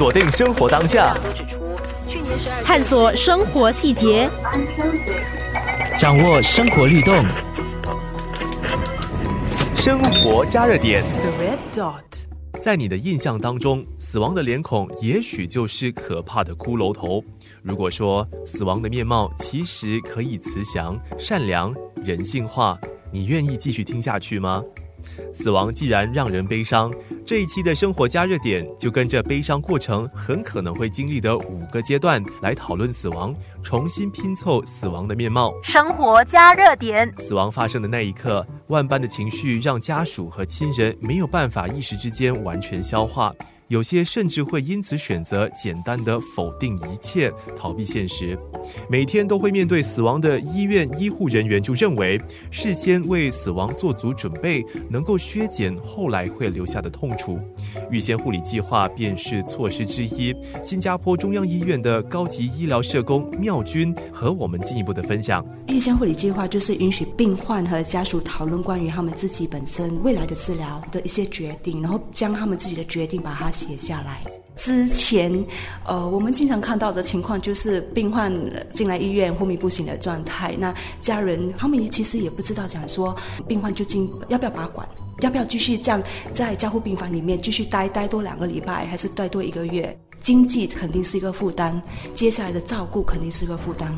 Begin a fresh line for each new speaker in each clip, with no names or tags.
锁定生活当下，
探索生活细节，
掌握生活律动，
生活加热点。
The red dot.
在你的印象当中，死亡的脸孔也许就是可怕的骷髅头。如果说死亡的面貌其实可以慈祥、善良、人性化，你愿意继续听下去吗？死亡既然让人悲伤，这一期的生活加热点就跟着悲伤过程很可能会经历的五个阶段来讨论死亡，重新拼凑死亡的面貌。
生活加热点。
死亡发生的那一刻，万般的情绪让家属和亲人没有办法一时之间完全消化，有些甚至会因此选择简单的否定一切，逃避现实。每天都会面对死亡的医院医护人员就认为，事先为死亡做足准备，能够削减后来会留下的痛楚。预先护理计划便是措施之一。新加坡中央医院的高级医疗社工妙君和我们进一步的分享。
预先护理计划就是允许病患和家属讨论关于他们自己本身未来的治疗的一些决定，然后将他们自己的决定把它写下来。之前，呃，我们经常看到的情况就是病患进来医院昏迷不醒的状态，那家人他们其实也不知道讲说病患究竟要不要拔管，要不要继续这样在加护病房里面继续待待多两个礼拜，还是待多一个月。经济肯定是一个负担，接下来的照顾肯定是一个负担。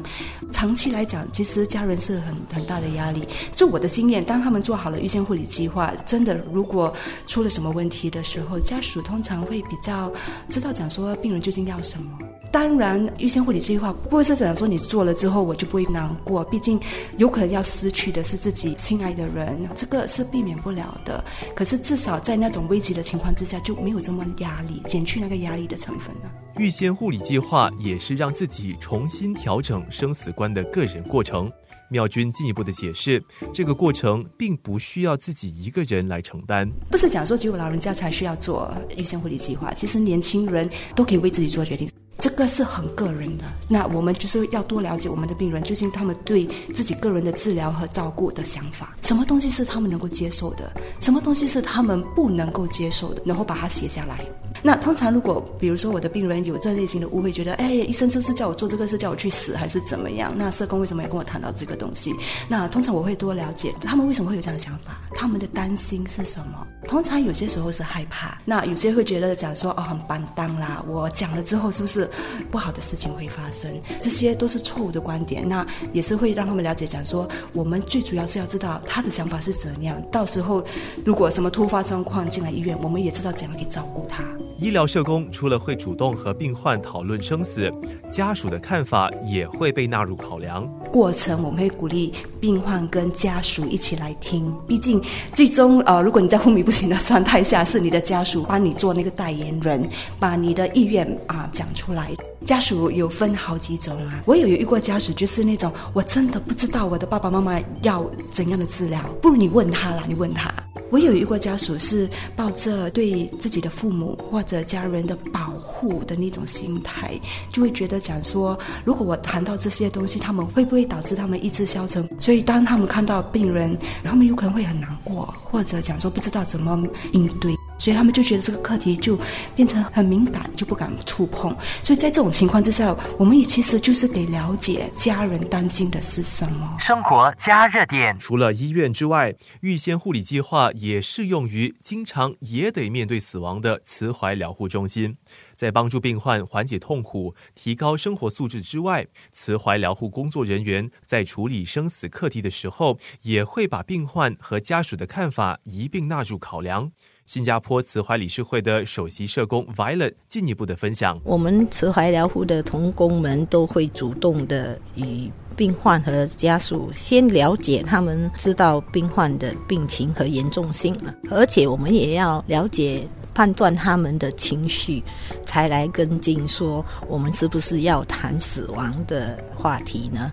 长期来讲，其实家人是很很大的压力。就我的经验，当他们做好了预先护理计划，真的如果出了什么问题的时候，家属通常会比较知道讲说病人究竟要什么。当然，预先护理计划不会是讲说你做了之后我就不会难过，毕竟有可能要失去的是自己心爱的人，这个是避免不了的。可是至少在那种危急的情况之下，就没有这么压力，减去那个压力的成分了。
预先护理计划也是让自己重新调整生死观的个人过程。妙君进一步的解释，这个过程并不需要自己一个人来承担，
不是讲说只有老人家才需要做预先护理计划，其实年轻人都可以为自己做决定。这个是很个人的，那我们就是要多了解我们的病人，究竟他们对自己个人的治疗和照顾的想法，什么东西是他们能够接受的，什么东西是他们不能够接受的，然后把它写下来。那通常如果比如说我的病人有这类型的误会，觉得哎，医生是不是叫我做这个是叫我去死还是怎么样？那社工为什么要跟我谈到这个东西？那通常我会多了解他们为什么会有这样的想法，他们的担心是什么？通常有些时候是害怕，那有些会觉得讲说哦很板当啦，我讲了之后是不是不好的事情会发生？这些都是错误的观点，那也是会让他们了解讲说，我们最主要是要知道他的想法是怎样，到时候如果什么突发状况进来医院，我们也知道怎样去照顾他。
医疗社工除了会主动和病患讨论生死，家属的看法也会被纳入考量。
过程我们会鼓励病患跟家属一起来听，毕竟最终呃，如果你在昏迷不醒的状态下，是你的家属帮你做那个代言人，把你的意愿啊讲出来。家属有分好几种啊，我有遇过家属，就是那种我真的不知道我的爸爸妈妈要怎样的治疗，不如你问他啦，你问他。我有一个家属是抱着对自己的父母或者家人的保护的那种心态，就会觉得讲说，如果我谈到这些东西，他们会不会导致他们意志消沉？所以当他们看到病人，他们有可能会很难过，或者讲说不知道怎么应对。所以他们就觉得这个课题就变成很敏感，就不敢触碰。所以在这种情况之下，我们也其实就是得了解家人担心的是什么。
生活加热点。
除了医院之外，预先护理计划也适用于经常也得面对死亡的慈怀疗护中心。在帮助病患缓解痛苦、提高生活素质之外，慈怀疗护工作人员在处理生死课题的时候，也会把病患和家属的看法一并纳入考量。新加坡慈怀理事会的首席社工 Violet 进一步的分享：
我们慈怀疗护的同工们都会主动的与病患和家属先了解，他们知道病患的病情和严重性，而且我们也要了解。判断他们的情绪，才来跟进说我们是不是要谈死亡的话题呢？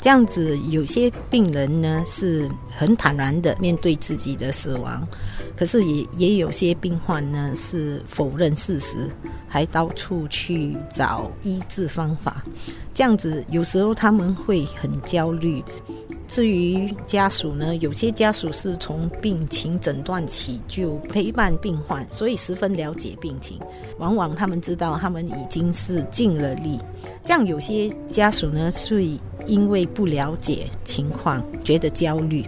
这样子，有些病人呢是很坦然的面对自己的死亡，可是也也有些病患呢是否认事实，还到处去找医治方法。这样子，有时候他们会很焦虑。至于家属呢，有些家属是从病情诊断起就陪伴病患，所以十分了解病情。往往他们知道他们已经是尽了力。这样有些家属呢，是因为不了解情况，觉得焦虑。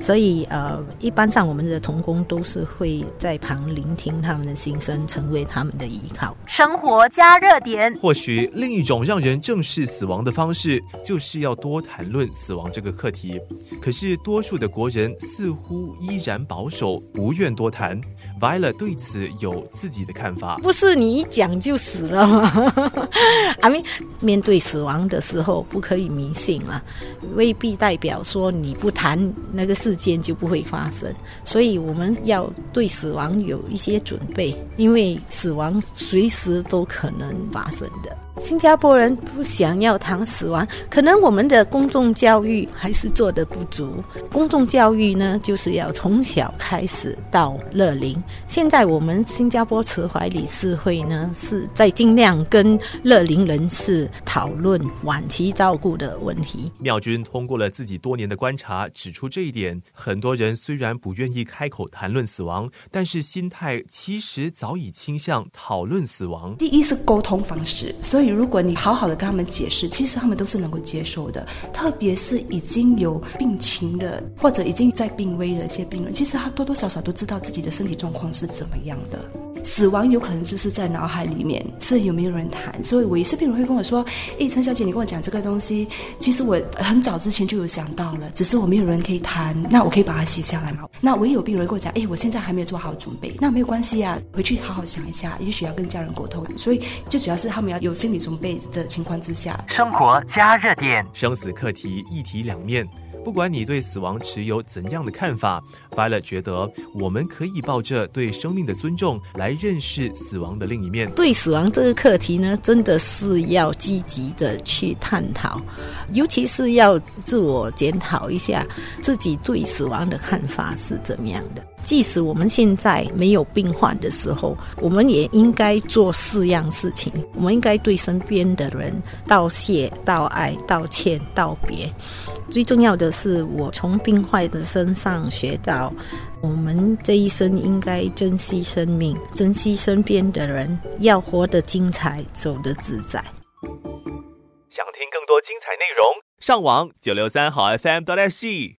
所以，呃，一般上我们的童工都是会在旁聆听他们的心声，成为他们的依靠。
生活加热点，
或许另一种让人正视死亡的方式，就是要多谈论死亡这个课题。可是，多数的国人似乎依然保守，不愿多谈。Violet 对此有自己的看法。
不是你一讲就死了吗？阿明，面对死亡的时候，不可以迷信了，未必代表说你不谈。那个事件就不会发生，所以我们要对死亡有一些准备，因为死亡随时都可能发生的。新加坡人不想要谈死亡，可能我们的公众教育还是做的不足。公众教育呢，就是要从小开始到乐龄。现在我们新加坡慈怀理事会呢，是在尽量跟乐龄人士讨论晚期照顾的问题。
妙君通过了自己多年的观察，指出这一点：很多人虽然不愿意开口谈论死亡，但是心态其实早已倾向讨论死亡。
第一是沟通方式，所以。如果你好好的跟他们解释，其实他们都是能够接受的。特别是已经有病情的，或者已经在病危的一些病人，其实他多多少少都知道自己的身体状况是怎么样的。死亡有可能就是在脑海里面，是有没有人谈？所以，我一些病人会跟我说：“诶，陈小姐，你跟我讲这个东西，其实我很早之前就有想到了，只是我没有人可以谈。那我可以把它写下来吗？”那我也有病人跟我讲：“诶，我现在还没有做好准备。”那没有关系啊，回去好好想一下，也许要跟家人沟通。所以，最主要是他们要有心理准备的情况之下，
生活加热点，
生死课题一体两面。不管你对死亡持有怎样的看法，Violet 觉得我们可以抱着对生命的尊重来认识死亡的另一面。
对死亡这个课题呢，真的是要积极的去探讨，尤其是要自我检讨一下自己对死亡的看法是怎么样的。即使我们现在没有病患的时候，我们也应该做四样事情。我们应该对身边的人道谢、道爱、道歉、道别。最重要的是，我从病患的身上学到，我们这一生应该珍惜生命，珍惜身边的人，要活得精彩，走得自在。想
听更多精彩内容，上网九六三好 FM 多 S G。